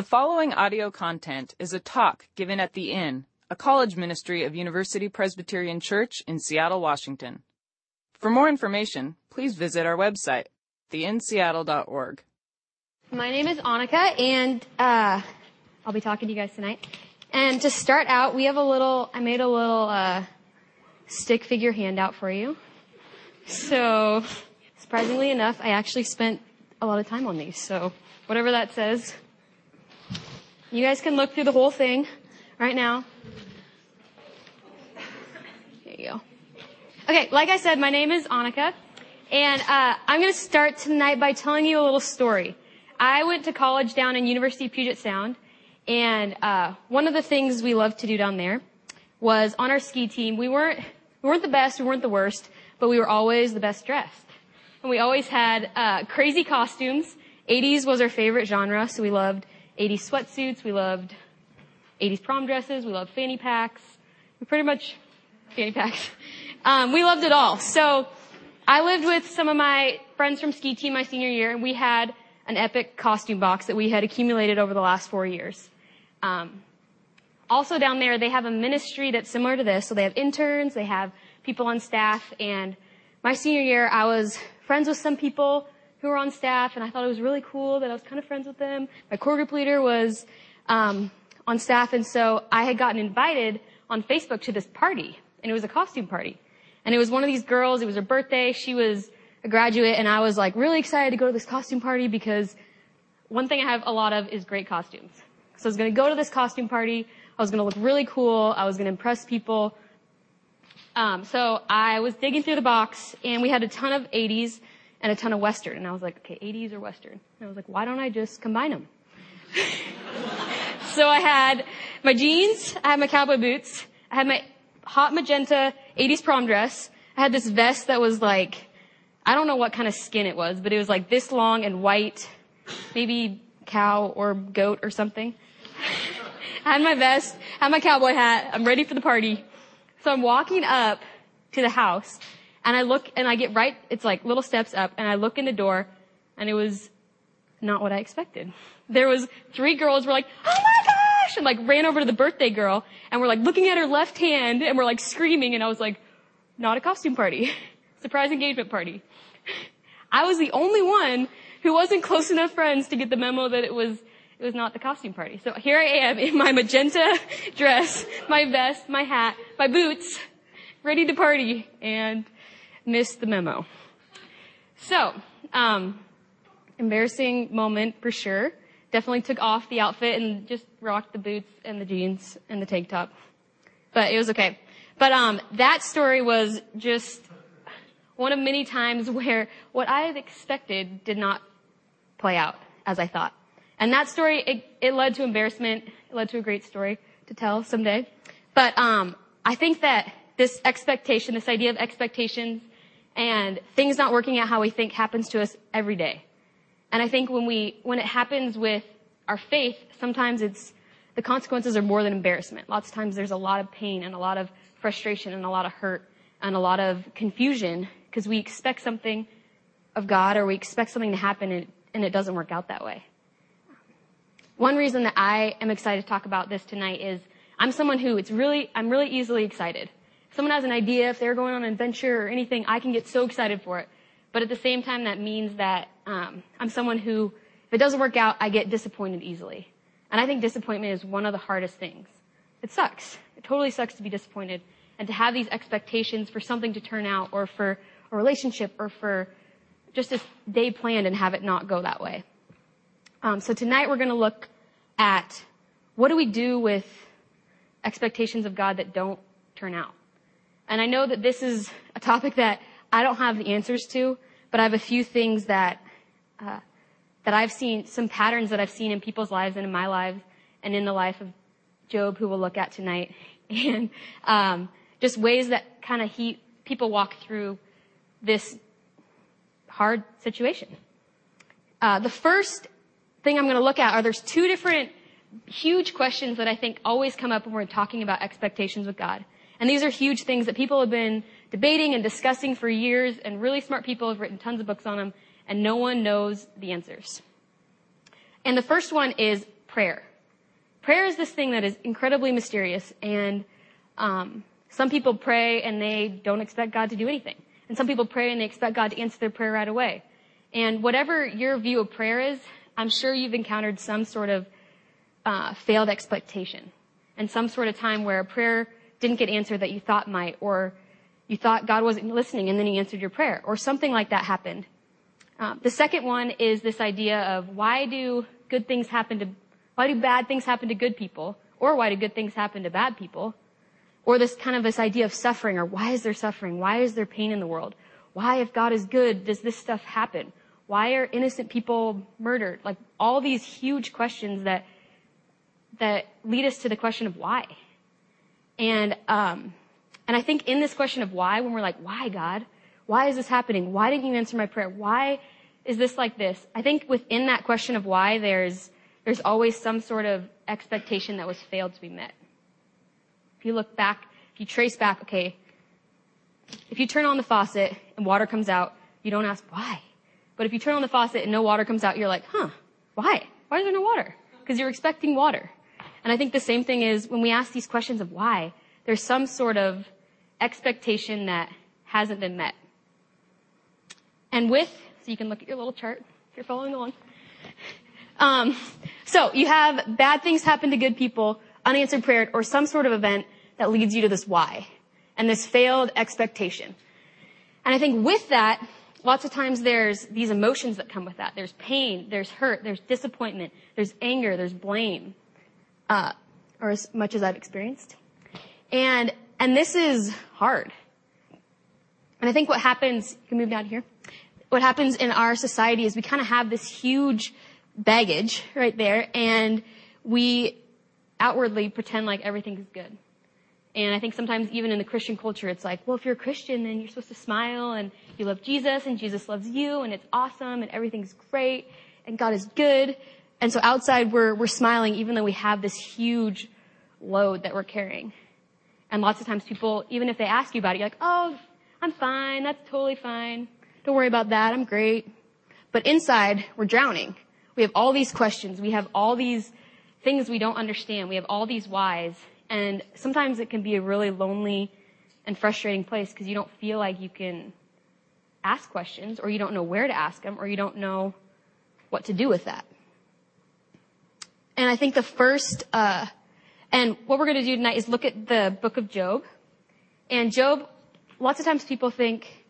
The following audio content is a talk given at The Inn, a college ministry of University Presbyterian Church in Seattle, Washington. For more information, please visit our website, theinnseattle.org. My name is Annika, and uh, I'll be talking to you guys tonight. And to start out, we have a little, I made a little uh, stick figure handout for you. So, surprisingly enough, I actually spent a lot of time on these. So, whatever that says, you guys can look through the whole thing right now. There you go. Okay, like I said, my name is Annika, and uh, I'm going to start tonight by telling you a little story. I went to college down in University of Puget Sound, and uh, one of the things we loved to do down there was on our ski team. We weren't we weren't the best, we weren't the worst, but we were always the best dressed, and we always had uh, crazy costumes. 80s was our favorite genre, so we loved 80s sweatsuits, we loved 80s prom dresses, we loved fanny packs. We pretty much, fanny packs. Um, we loved it all. So I lived with some of my friends from ski team my senior year and we had an epic costume box that we had accumulated over the last four years. Um, also down there, they have a ministry that's similar to this. So they have interns, they have people on staff, and my senior year, I was friends with some people who were on staff, and I thought it was really cool that I was kind of friends with them. My core group leader was um, on staff, and so I had gotten invited on Facebook to this party, and it was a costume party. And it was one of these girls, it was her birthday, she was a graduate, and I was like really excited to go to this costume party because one thing I have a lot of is great costumes. So I was gonna go to this costume party, I was gonna look really cool, I was gonna impress people. Um, so I was digging through the box, and we had a ton of 80s, and a ton of Western. And I was like, okay, 80s or Western? And I was like, why don't I just combine them? so I had my jeans, I had my cowboy boots, I had my hot magenta 80s prom dress, I had this vest that was like, I don't know what kind of skin it was, but it was like this long and white, maybe cow or goat or something. I had my vest, I had my cowboy hat, I'm ready for the party. So I'm walking up to the house and I look and I get right, it's like little steps up and I look in the door and it was not what I expected. There was three girls were like, oh my gosh! And like ran over to the birthday girl and we're like looking at her left hand and we're like screaming and I was like, not a costume party. Surprise engagement party. I was the only one who wasn't close enough friends to get the memo that it was it was not the costume party. So here I am in my magenta dress, my vest, my hat, my boots, ready to party, and missed the memo. So, um, embarrassing moment for sure. Definitely took off the outfit and just rocked the boots and the jeans and the tank top. But it was okay. But um, that story was just one of many times where what I had expected did not play out as I thought. And that story, it, it led to embarrassment. It led to a great story to tell someday. But um, I think that this expectation, this idea of expectations, and things not working out how we think happens to us every day. And I think when we, when it happens with our faith, sometimes it's, the consequences are more than embarrassment. Lots of times there's a lot of pain and a lot of frustration and a lot of hurt and a lot of confusion because we expect something of God or we expect something to happen and, and it doesn't work out that way. One reason that I am excited to talk about this tonight is I'm someone who it's really, I'm really easily excited someone has an idea, if they're going on an adventure or anything, I can get so excited for it. But at the same time, that means that um, I'm someone who, if it doesn't work out, I get disappointed easily. And I think disappointment is one of the hardest things. It sucks. It totally sucks to be disappointed and to have these expectations for something to turn out or for a relationship or for just a day planned and have it not go that way. Um, so tonight we're going to look at what do we do with expectations of God that don't turn out. And I know that this is a topic that I don't have the answers to, but I have a few things that, uh, that I've seen, some patterns that I've seen in people's lives and in my life and in the life of Job, who we'll look at tonight, and um, just ways that kind of he people walk through this hard situation. Uh, the first thing I'm going to look at are there's two different huge questions that I think always come up when we're talking about expectations with God. And these are huge things that people have been debating and discussing for years, and really smart people have written tons of books on them, and no one knows the answers. And the first one is prayer. Prayer is this thing that is incredibly mysterious and, um, some people pray and they don't expect God to do anything. And some people pray and they expect God to answer their prayer right away. And whatever your view of prayer is, I'm sure you've encountered some sort of uh, failed expectation and some sort of time where a prayer didn't get answered that you thought might, or you thought God wasn't listening and then he answered your prayer, or something like that happened. Um, the second one is this idea of why do good things happen to, why do bad things happen to good people, or why do good things happen to bad people? Or this kind of this idea of suffering, or why is there suffering? Why is there pain in the world? Why, if God is good, does this stuff happen? Why are innocent people murdered? Like all these huge questions that that lead us to the question of why. And um, and I think in this question of why, when we're like, why God? Why is this happening? Why didn't you answer my prayer? Why is this like this? I think within that question of why, there's there's always some sort of expectation that was failed to be met. If you look back, if you trace back, okay, if you turn on the faucet and water comes out, you don't ask why. But if you turn on the faucet and no water comes out, you're like, huh, why? Why is there no water? Because you're expecting water. And I think the same thing is when we ask these questions of why, there's some sort of expectation that hasn't been met. And with, so you can look at your little chart if you're following along. Um, so you have bad things happen to good people, unanswered prayer, or some sort of event that leads you to this why and this failed expectation. And I think with that, lots of times there's these emotions that come with that. There's pain, there's hurt, there's disappointment, there's anger, there's blame, uh, or as much as I've experienced. And, and this is hard. And I think what happens, you can move down here. What happens in our society is we kind of have this huge baggage right there and we outwardly pretend like everything is good. And I think sometimes even in the Christian culture, it's like, well, if you're a Christian, then you're supposed to smile and you love Jesus and Jesus loves you and it's awesome and everything's great and God is good. And so outside we're, we're smiling even though we have this huge load that we're carrying. And lots of times people, even if they ask you about it, you're like, oh, I'm fine. That's totally fine. Don't worry about that. I'm great. But inside, we're drowning. We have all these questions. We have all these things we don't understand. We have all these whys. And sometimes it can be a really lonely and frustrating place because you don't feel like you can ask questions or you don't know where to ask them or you don't know what to do with that. And I think the first, uh, and what we're going to do tonight is look at the book of Job. And Job, lots of times people think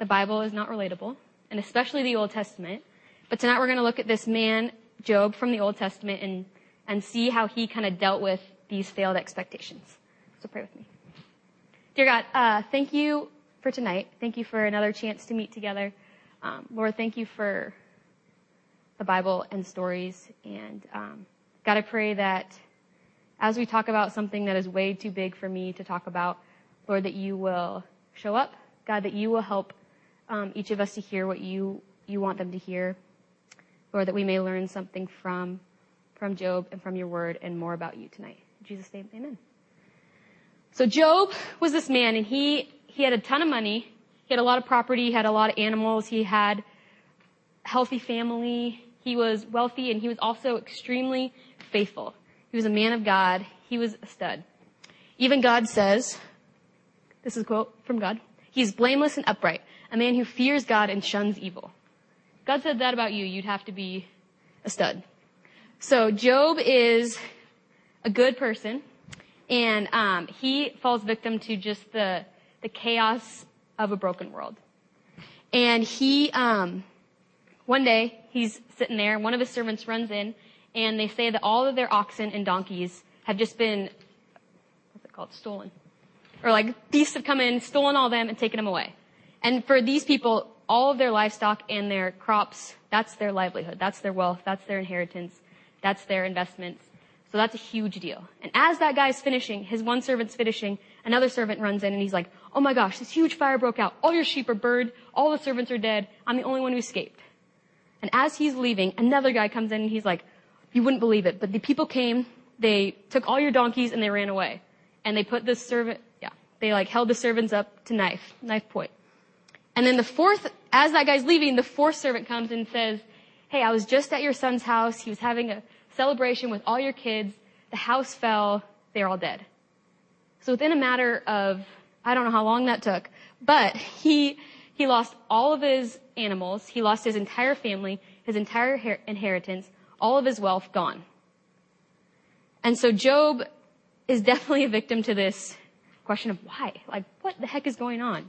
the Bible is not relatable, and especially the Old Testament. But tonight we're going to look at this man, Job, from the Old Testament and, and see how he kind of dealt with these failed expectations. So pray with me. Dear God, uh, thank you for tonight. Thank you for another chance to meet together. Um, Lord, thank you for the Bible and stories. And um, God, I pray that as we talk about something that is way too big for me to talk about, Lord, that you will show up. God, that you will help um, each of us to hear what you you want them to hear. Lord, that we may learn something from from Job and from your word and more about you tonight. In Jesus' name, amen. So Job was this man and he, he had a ton of money. He had a lot of property. He had a lot of animals. He had healthy family. He was wealthy and he was also extremely faithful. He was a man of God. He was a stud. Even God says, this is a quote from God, he's blameless and upright, a man who fears God and shuns evil. God said that about you, you'd have to be a stud. So Job is a good person, and um, he falls victim to just the the chaos of a broken world. And he, um, one day, he's sitting there, one of his servants runs in, and they say that all of their oxen and donkeys have just been, what's it called, stolen. Or like thieves have come in, stolen all them, and taken them away. And for these people, all of their livestock and their crops, that's their livelihood, that's their wealth, that's their inheritance, that's their investments. So that's a huge deal. And as that guy's finishing, his one servant's finishing, another servant runs in and he's like, oh my gosh, this huge fire broke out. All your sheep are burned. All the servants are dead. I'm the only one who escaped. And as he's leaving, another guy comes in and he's like, you wouldn't believe it, but the people came, they took all your donkeys and they ran away. And they put the servant, yeah, they like held the servants up to knife, knife point. And then the fourth, as that guy's leaving, the fourth servant comes and says, hey, I was just at your son's house. He was having a celebration with all your kids. The house fell. They're all dead. So within a matter of, I don't know how long that took, but he, he lost all of his animals. He lost his entire family, his entire her- inheritance, all of his wealth gone. And so Job is definitely a victim to this question of why? Like, what the heck is going on?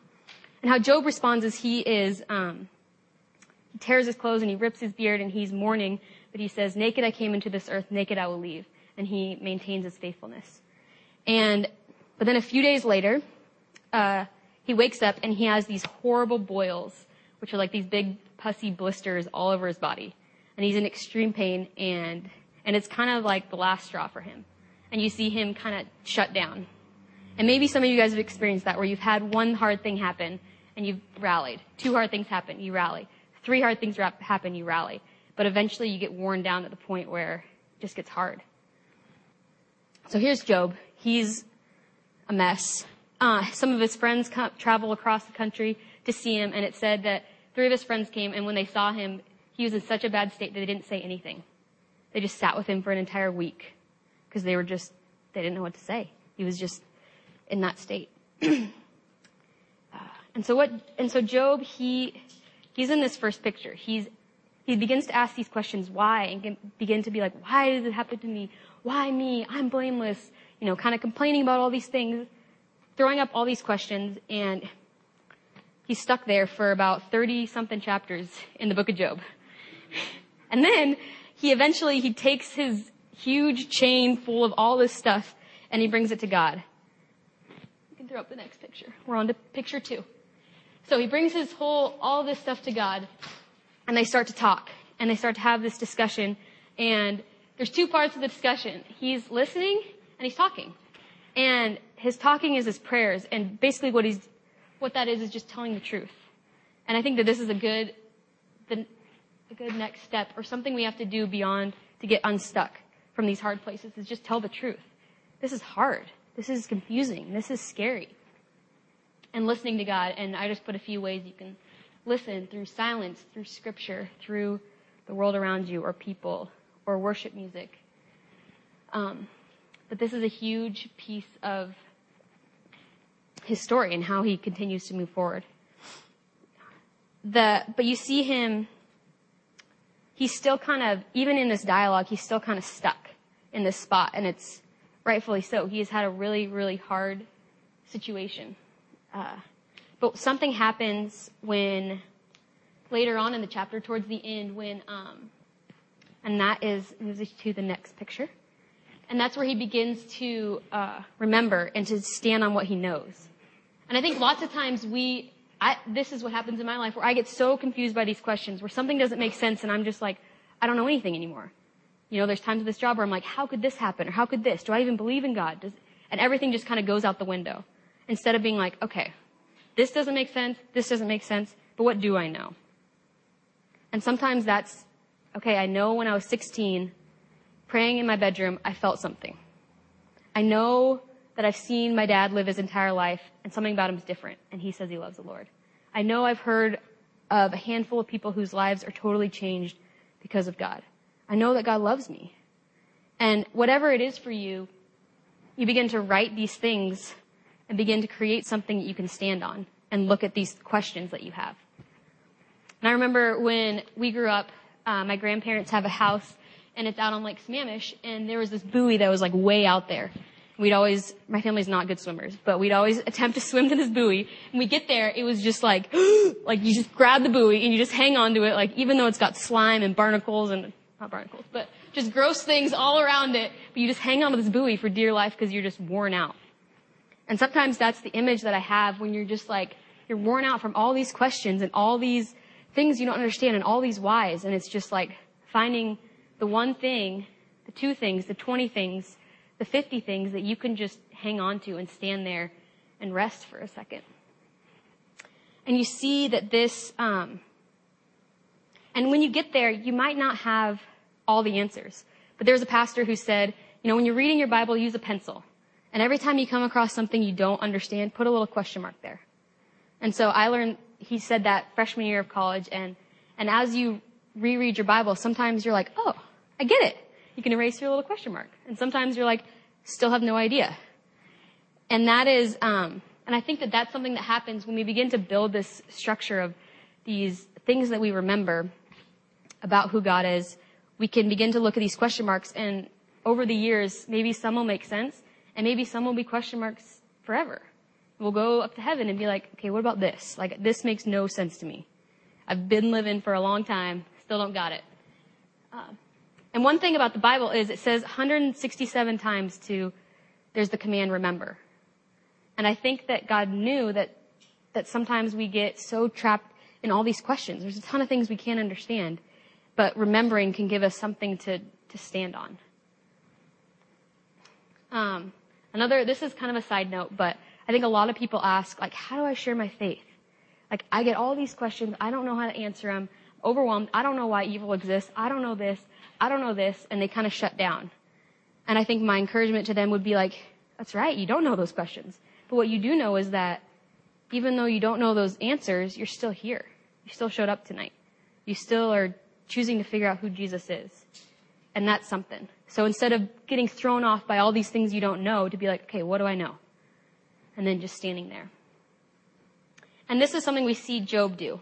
And how Job responds is he is, um, he tears his clothes and he rips his beard and he's mourning, but he says, naked I came into this earth, naked I will leave. And he maintains his faithfulness. And, but then a few days later, uh, he wakes up and he has these horrible boils, which are like these big pussy blisters all over his body. And he's in extreme pain and, and it's kind of like the last straw for him. And you see him kind of shut down. And maybe some of you guys have experienced that where you've had one hard thing happen and you've rallied. Two hard things happen, you rally. Three hard things happen, you rally. But eventually you get worn down to the point where it just gets hard. So here's Job. He's a mess. Uh, some of his friends come, travel across the country to see him, and it said that three of his friends came, and when they saw him, he was in such a bad state that they didn't say anything. They just sat with him for an entire week because they were just, they didn't know what to say. He was just in that state. uh, and so what, and so Job, he, he's in this first picture. He's, he begins to ask these questions, why, and begin to be like, why did it happen to me? Why me? I'm blameless. You know, kind of complaining about all these things, throwing up all these questions, and he's stuck there for about 30 something chapters in the book of Job. And then he eventually, he takes his huge chain full of all this stuff and he brings it to God. You can throw up the next picture. We're on to picture two. So he brings his whole, all this stuff to God and they start to talk and they start to have this discussion and there's two parts of the discussion. He's listening and he's talking. And his talking is his prayers and basically what he's, what that is is just telling the truth. And I think that this is a good, the, a good next step or something we have to do beyond to get unstuck from these hard places is just tell the truth. This is hard. This is confusing. This is scary. And listening to God, and I just put a few ways you can listen through silence, through scripture, through the world around you, or people, or worship music. Um, but this is a huge piece of his story and how he continues to move forward. The, but you see him, he's still kind of, even in this dialogue, he's still kind of stuck in this spot, and it's rightfully so. He has had a really, really hard situation. Uh, but something happens when, later on in the chapter, towards the end, when, um, and that is, moves us to the next picture. And that's where he begins to uh, remember and to stand on what he knows. And I think lots of times we, I, this is what happens in my life where I get so confused by these questions where something doesn't make sense and I'm just like, I don't know anything anymore. You know, there's times of this job where I'm like, how could this happen? Or how could this? Do I even believe in God? Does, and everything just kind of goes out the window. Instead of being like, okay, this doesn't make sense, this doesn't make sense, but what do I know? And sometimes that's, okay, I know when I was 16, praying in my bedroom, I felt something. I know that I've seen my dad live his entire life and something about him is different and he says he loves the Lord. I know I've heard of a handful of people whose lives are totally changed because of God. I know that God loves me. And whatever it is for you, you begin to write these things and begin to create something that you can stand on and look at these questions that you have. And I remember when we grew up, uh, my grandparents have a house and it's out on Lake Sammamish and there was this buoy that was like way out there. We'd always, my family's not good swimmers, but we'd always attempt to swim to this buoy. And we get there, it was just like, like you just grab the buoy and you just hang on to it, like even though it's got slime and barnacles and, not barnacles, but just gross things all around it, but you just hang on to this buoy for dear life because you're just worn out. And sometimes that's the image that I have when you're just like, you're worn out from all these questions and all these things you don't understand and all these whys. And it's just like finding the one thing, the two things, the 20 things, the 50 things that you can just hang on to and stand there and rest for a second. And you see that this, um, and when you get there, you might not have all the answers. But there's a pastor who said, you know, when you're reading your Bible, use a pencil. And every time you come across something you don't understand, put a little question mark there. And so I learned, he said that freshman year of college and, and as you reread your Bible, sometimes you're like, oh, I get it. you can erase your little question mark. And sometimes you're like, still have no idea. And that is, um, and I think that that's something that happens when we begin to build this structure of these things that we remember about who God is. We can begin to look at these question marks and over the years, maybe some will make sense and maybe some will be question marks forever. We'll go up to heaven and be like, okay, what about this? Like, this makes no sense to me. I've been living for a long time, still don't got it. Uh, and one thing about the Bible is it says 167 times to, there's the command remember. And I think that God knew that, that sometimes we get so trapped in all these questions. There's a ton of things we can't understand, but remembering can give us something to, to stand on. Um, another, this is kind of a side note, but I think a lot of people ask, like, how do I share my faith? Like, I get all these questions. I don't know how to answer them. overwhelmed. I don't know why evil exists. I don't know this. I don't know this. And they kind of shut down. And I think my encouragement to them would be like, that's right. You don't know those questions. But what you do know is that even though you don't know those answers, you're still here. You still showed up tonight. You still are choosing to figure out who Jesus is. And that's something. So instead of getting thrown off by all these things you don't know, to be like, okay, what do I know? And then just standing there. And this is something we see Job do.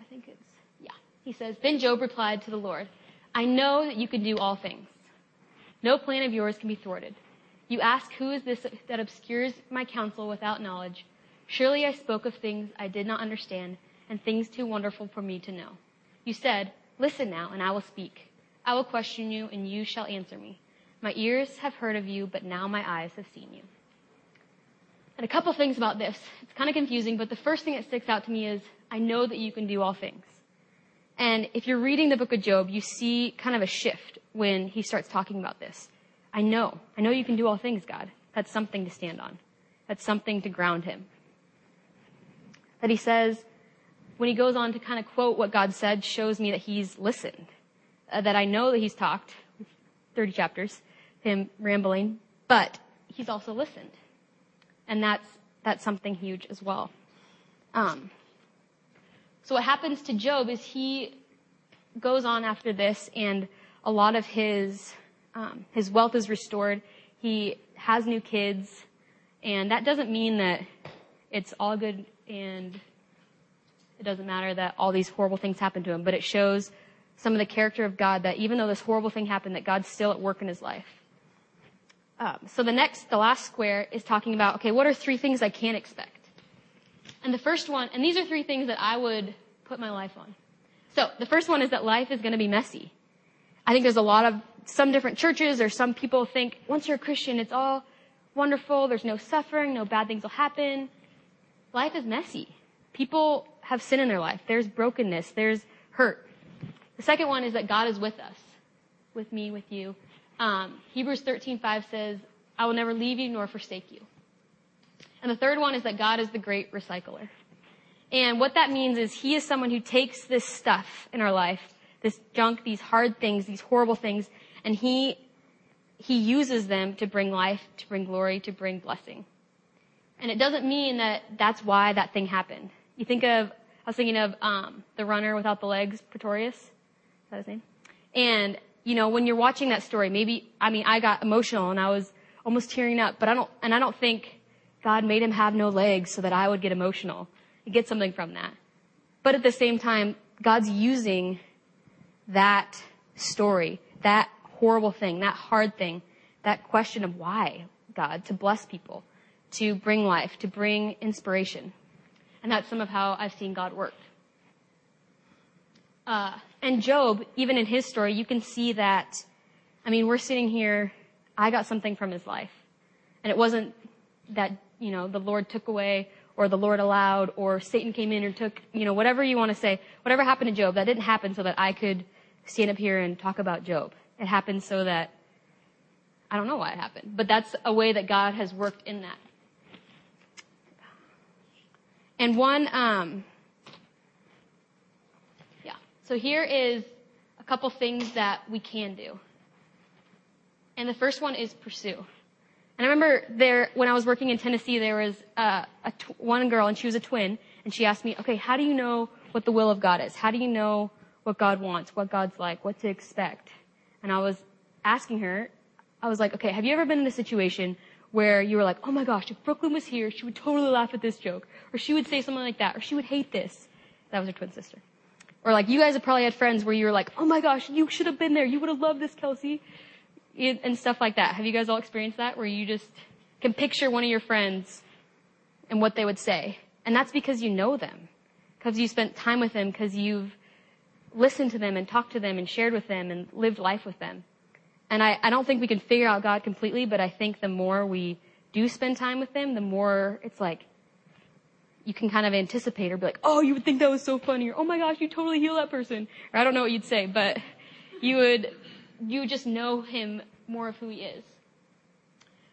I think it's, yeah. He says, Then Job replied to the Lord, I know that you can do all things. No plan of yours can be thwarted. You ask, Who is this that obscures my counsel without knowledge? Surely I spoke of things I did not understand and things too wonderful for me to know. You said, Listen now, and I will speak. I will question you, and you shall answer me. My ears have heard of you, but now my eyes have seen you. And a couple things about this. It's kind of confusing, but the first thing that sticks out to me is I know that you can do all things. And if you're reading the book of Job, you see kind of a shift when he starts talking about this. I know. I know you can do all things, God. That's something to stand on. That's something to ground him. That he says, when he goes on to kind of quote what God said, shows me that he's listened. Uh, that I know that he's talked, 30 chapters, him rambling, but he's also listened. And that's, that's something huge as well. Um, so what happens to Job is he goes on after this and a lot of his, um, his wealth is restored. He has new kids and that doesn't mean that it's all good and it doesn't matter that all these horrible things happen to him, but it shows some of the character of God that even though this horrible thing happened, that God's still at work in his life. Um, so the next, the last square is talking about, okay, what are three things I can't expect? And the first one, and these are three things that I would put my life on. So the first one is that life is going to be messy. I think there's a lot of, some different churches or some people think once you're a Christian, it's all wonderful. There's no suffering. No bad things will happen. Life is messy. People have sin in their life. There's brokenness. There's hurt. The second one is that God is with us. With me, with you. Um, Hebrews 13:5 says, "I will never leave you nor forsake you." And the third one is that God is the great recycler. And what that means is He is someone who takes this stuff in our life, this junk, these hard things, these horrible things, and He He uses them to bring life, to bring glory, to bring blessing. And it doesn't mean that that's why that thing happened. You think of, I was thinking of um, the runner without the legs, Pretorius. Is that his name? And you know, when you're watching that story, maybe, I mean, I got emotional and I was almost tearing up, but I don't, and I don't think God made him have no legs so that I would get emotional and get something from that. But at the same time, God's using that story, that horrible thing, that hard thing, that question of why, God, to bless people, to bring life, to bring inspiration. And that's some of how I've seen God work. Uh, and Job, even in his story, you can see that, I mean, we're sitting here, I got something from his life. And it wasn't that, you know, the Lord took away or the Lord allowed or Satan came in and took, you know, whatever you want to say, whatever happened to Job, that didn't happen so that I could stand up here and talk about Job. It happened so that, I don't know why it happened, but that's a way that God has worked in that. And one, um, yeah. so here is a couple things that we can do. And the first one is pursue. And I remember there, when I was working in Tennessee, there was uh, a tw- one girl, and she was a twin, and she asked me, okay, how do you know what the will of God is? How do you know what God wants, what God's like, what to expect? and I was asking her, I was like, okay, have you ever been in a situation where you were like, oh my gosh, if Brooklyn was here, she would totally laugh at this joke, or she would say something like that, or she would hate this. That was her twin sister. Or like, you guys have probably had friends where you were like, oh my gosh, you should have been there, you would have loved this, Kelsey, and stuff like that. Have you guys all experienced that, where you just can picture one of your friends and what they would say? And that's because you know them, because you spent time with them, because you've listened to them and talked to them and shared with them and lived life with them. And I, I don't think we can figure out God completely, but I think the more we do spend time with them, the more it's like, you can kind of anticipate or be like, oh, you would think that was so funny, or oh my gosh, you totally heal that person. Or I don't know what you'd say, but you would, you just know him more of who he is.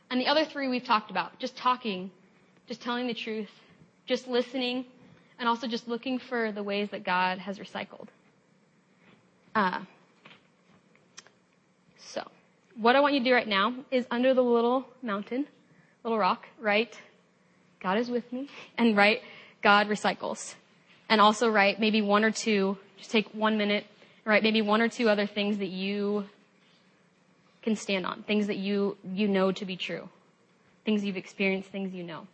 And the other three we've talked about, just talking, just telling the truth, just listening, and also just looking for the ways that God has recycled. Uh, so, what I want you to do right now is under the little mountain, little rock, write, God is with me, and write, God recycles. And also write maybe one or two, just take one minute, write maybe one or two other things that you can stand on, things that you, you know to be true, things you've experienced, things you know.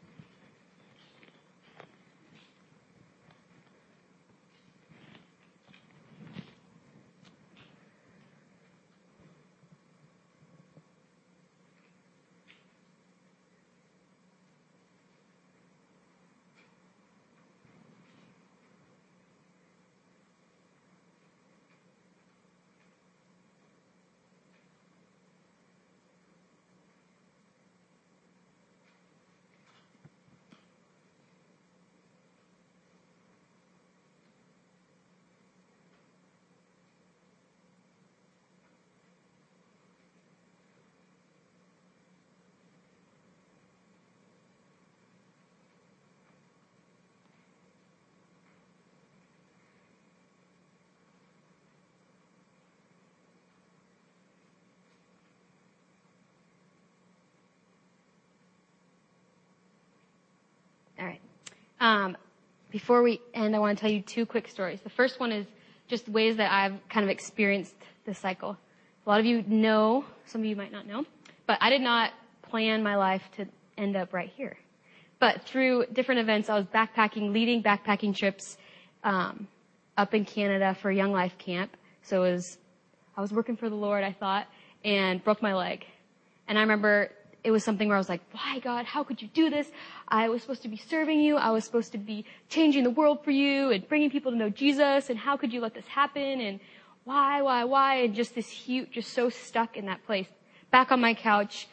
All right. Um, before we end, I want to tell you two quick stories. The first one is just ways that I've kind of experienced this cycle. A lot of you know, some of you might not know, but I did not plan my life to end up right here. But through different events, I was backpacking, leading backpacking trips um, up in Canada for Young Life Camp. So it was, I was working for the Lord, I thought, and broke my leg. And I remember it was something where I was like, why God, how could you do this? I was supposed to be serving you. I was supposed to be changing the world for you and bringing people to know Jesus. And how could you let this happen? And why, why, why? And just this huge, just so stuck in that place. Back on my couch.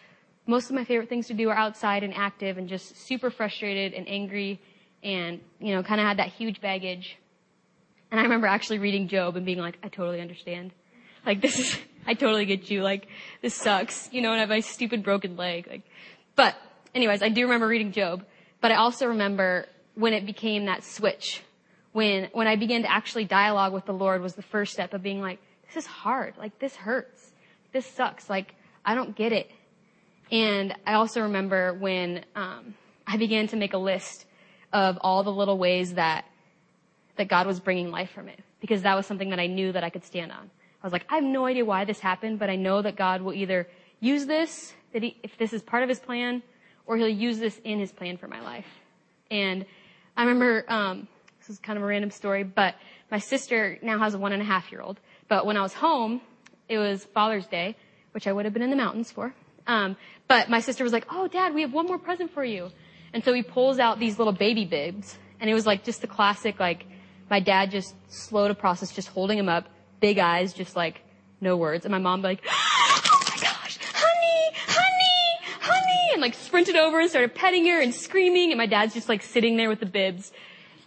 Most of my favorite things to do are outside and active and just super frustrated and angry and, you know, kind of had that huge baggage. And I remember actually reading Job and being like, I totally understand. Like this is, I totally get you. Like, this sucks, you know, and I have my stupid broken leg. Like, but anyways, I do remember reading Job, but I also remember when it became that switch. When, when I began to actually dialogue with the Lord was the first step of being like, this is hard. Like, this hurts. This sucks. Like, I don't get it. And I also remember when, um, I began to make a list of all the little ways that, that God was bringing life from it. Because that was something that I knew that I could stand on. I was like, I have no idea why this happened, but I know that God will either use this, that he, if this is part of his plan, or he'll use this in his plan for my life. And I remember, um, this is kind of a random story, but my sister now has a one and a half year old. But when I was home, it was Father's Day, which I would have been in the mountains for. Um, but my sister was like, "Oh, Dad, we have one more present for you." And so he pulls out these little baby bibs, and it was like just the classic, like my dad just slow to process, just holding them up, big eyes, just like no words. And my mom like, oh my gosh, honey, honey, honey, and like sprinted over and started petting her and screaming. And my dad's just like sitting there with the bibs.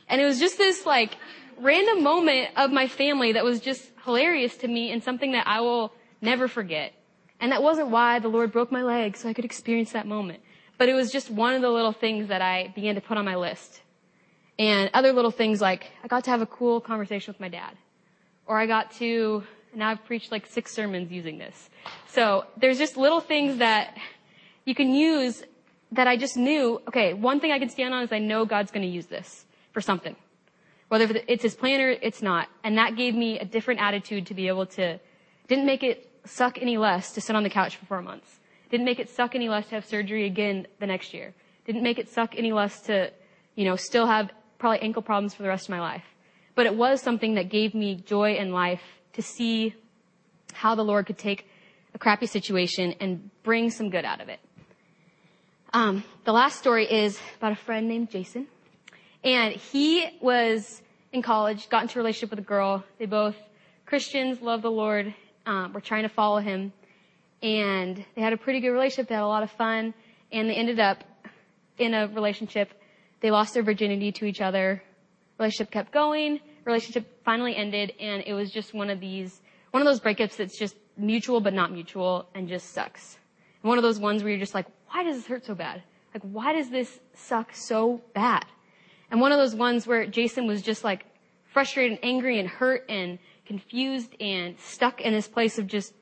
And it was just this like random moment of my family that was just hilarious to me and something that I will never forget. And that wasn't why the Lord broke my leg so I could experience that moment. But it was just one of the little things that I began to put on my list. And other little things like I got to have a cool conversation with my dad. Or I got to, now I've preached like six sermons using this. So there's just little things that you can use that I just knew, okay, one thing I can stand on is I know God's going to use this for something. Whether it's his plan or it's not. And that gave me a different attitude to be able to, didn't make it suck any less to sit on the couch for four months. Didn't make it suck any less to have surgery again the next year. Didn't make it suck any less to, you know, still have probably ankle problems for the rest of my life. But it was something that gave me joy in life to see how the Lord could take a crappy situation and bring some good out of it. Um, the last story is about a friend named Jason. And he was in college, got into a relationship with a girl. They both Christians, love the Lord, um, were trying to follow him. And they had a pretty good relationship. They had a lot of fun. And they ended up in a relationship. They lost their virginity to each other. Relationship kept going. Relationship finally ended. And it was just one of these, one of those breakups that's just mutual but not mutual and just sucks. And one of those ones where you're just like, why does this hurt so bad? Like, why does this suck so bad? And one of those ones where Jason was just like frustrated and angry and hurt and confused and stuck in this place of just,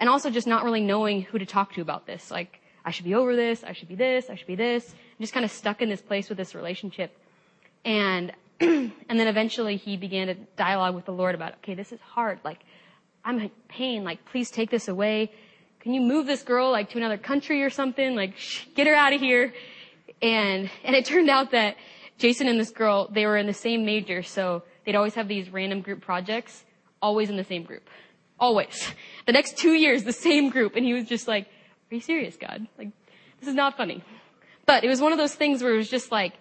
and also just not really knowing who to talk to about this. Like, I should be over this, I should be this, I should be this. I'm just kind of stuck in this place with this relationship. And, and then eventually he began a dialogue with the Lord about, okay, this is hard. Like, I'm in pain. Like, please take this away. Can you move this girl like to another country or something? Like, shh, get her out of here. And, and it turned out that Jason and this girl, they were in the same major, so they'd always have these random group projects, always in the same group. Always. The next two years, the same group. And he was just like, are you serious, God? Like, this is not funny. But it was one of those things where it was just like,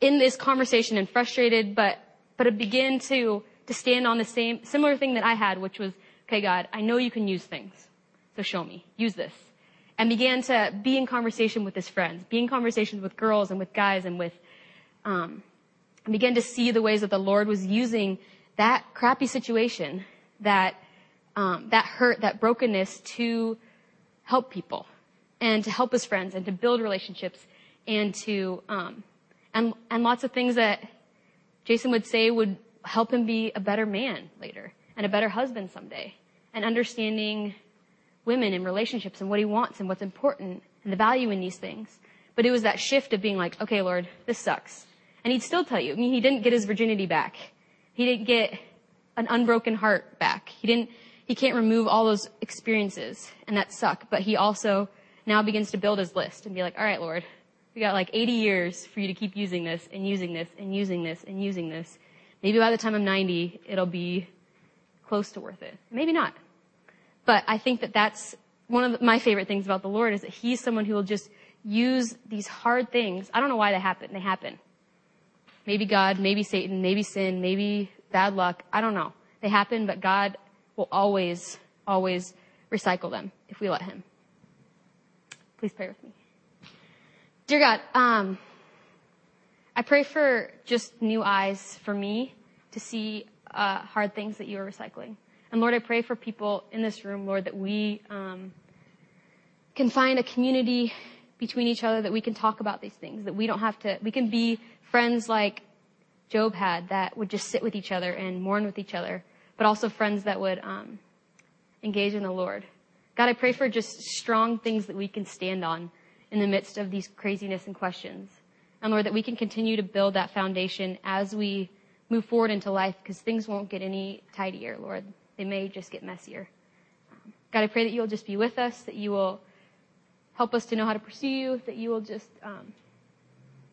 in this conversation and frustrated, but, but it began to, to stand on the same, similar thing that I had, which was, okay, God, I know you can use things. So show me. Use this and began to be in conversation with his friends, be in conversations with girls and with guys and with, um, and began to see the ways that the Lord was using that crappy situation, that, um, that hurt, that brokenness to help people and to help his friends and to build relationships and to, um, and, and lots of things that Jason would say would help him be a better man later and a better husband someday and understanding women and relationships and what he wants and what's important and the value in these things. But it was that shift of being like, okay, Lord, this sucks. And he'd still tell you. I mean, he didn't get his virginity back. He didn't get an unbroken heart back. He didn't, he can't remove all those experiences and that suck. But he also now begins to build his list and be like, all right, Lord, we got like 80 years for you to keep using this and using this and using this and using this. Maybe by the time I'm 90, it'll be close to worth it. Maybe not. But I think that that's one of my favorite things about the Lord is that He's someone who will just use these hard things. I don't know why they happen. They happen. Maybe God, maybe Satan, maybe sin, maybe bad luck. I don't know. They happen, but God will always, always recycle them if we let Him. Please pray with me. Dear God, um, I pray for just new eyes for me to see uh, hard things that you are recycling. And Lord, I pray for people in this room, Lord, that we um, can find a community between each other that we can talk about these things, that we don't have to, we can be friends like Job had that would just sit with each other and mourn with each other, but also friends that would um, engage in the Lord. God, I pray for just strong things that we can stand on in the midst of these craziness and questions. And Lord, that we can continue to build that foundation as we move forward into life because things won't get any tidier, Lord they may just get messier. God, I pray that you'll just be with us, that you will help us to know how to pursue you, that you will just, um,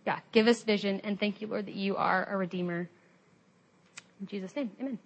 yeah, give us vision. And thank you, Lord, that you are a redeemer. In Jesus' name, amen.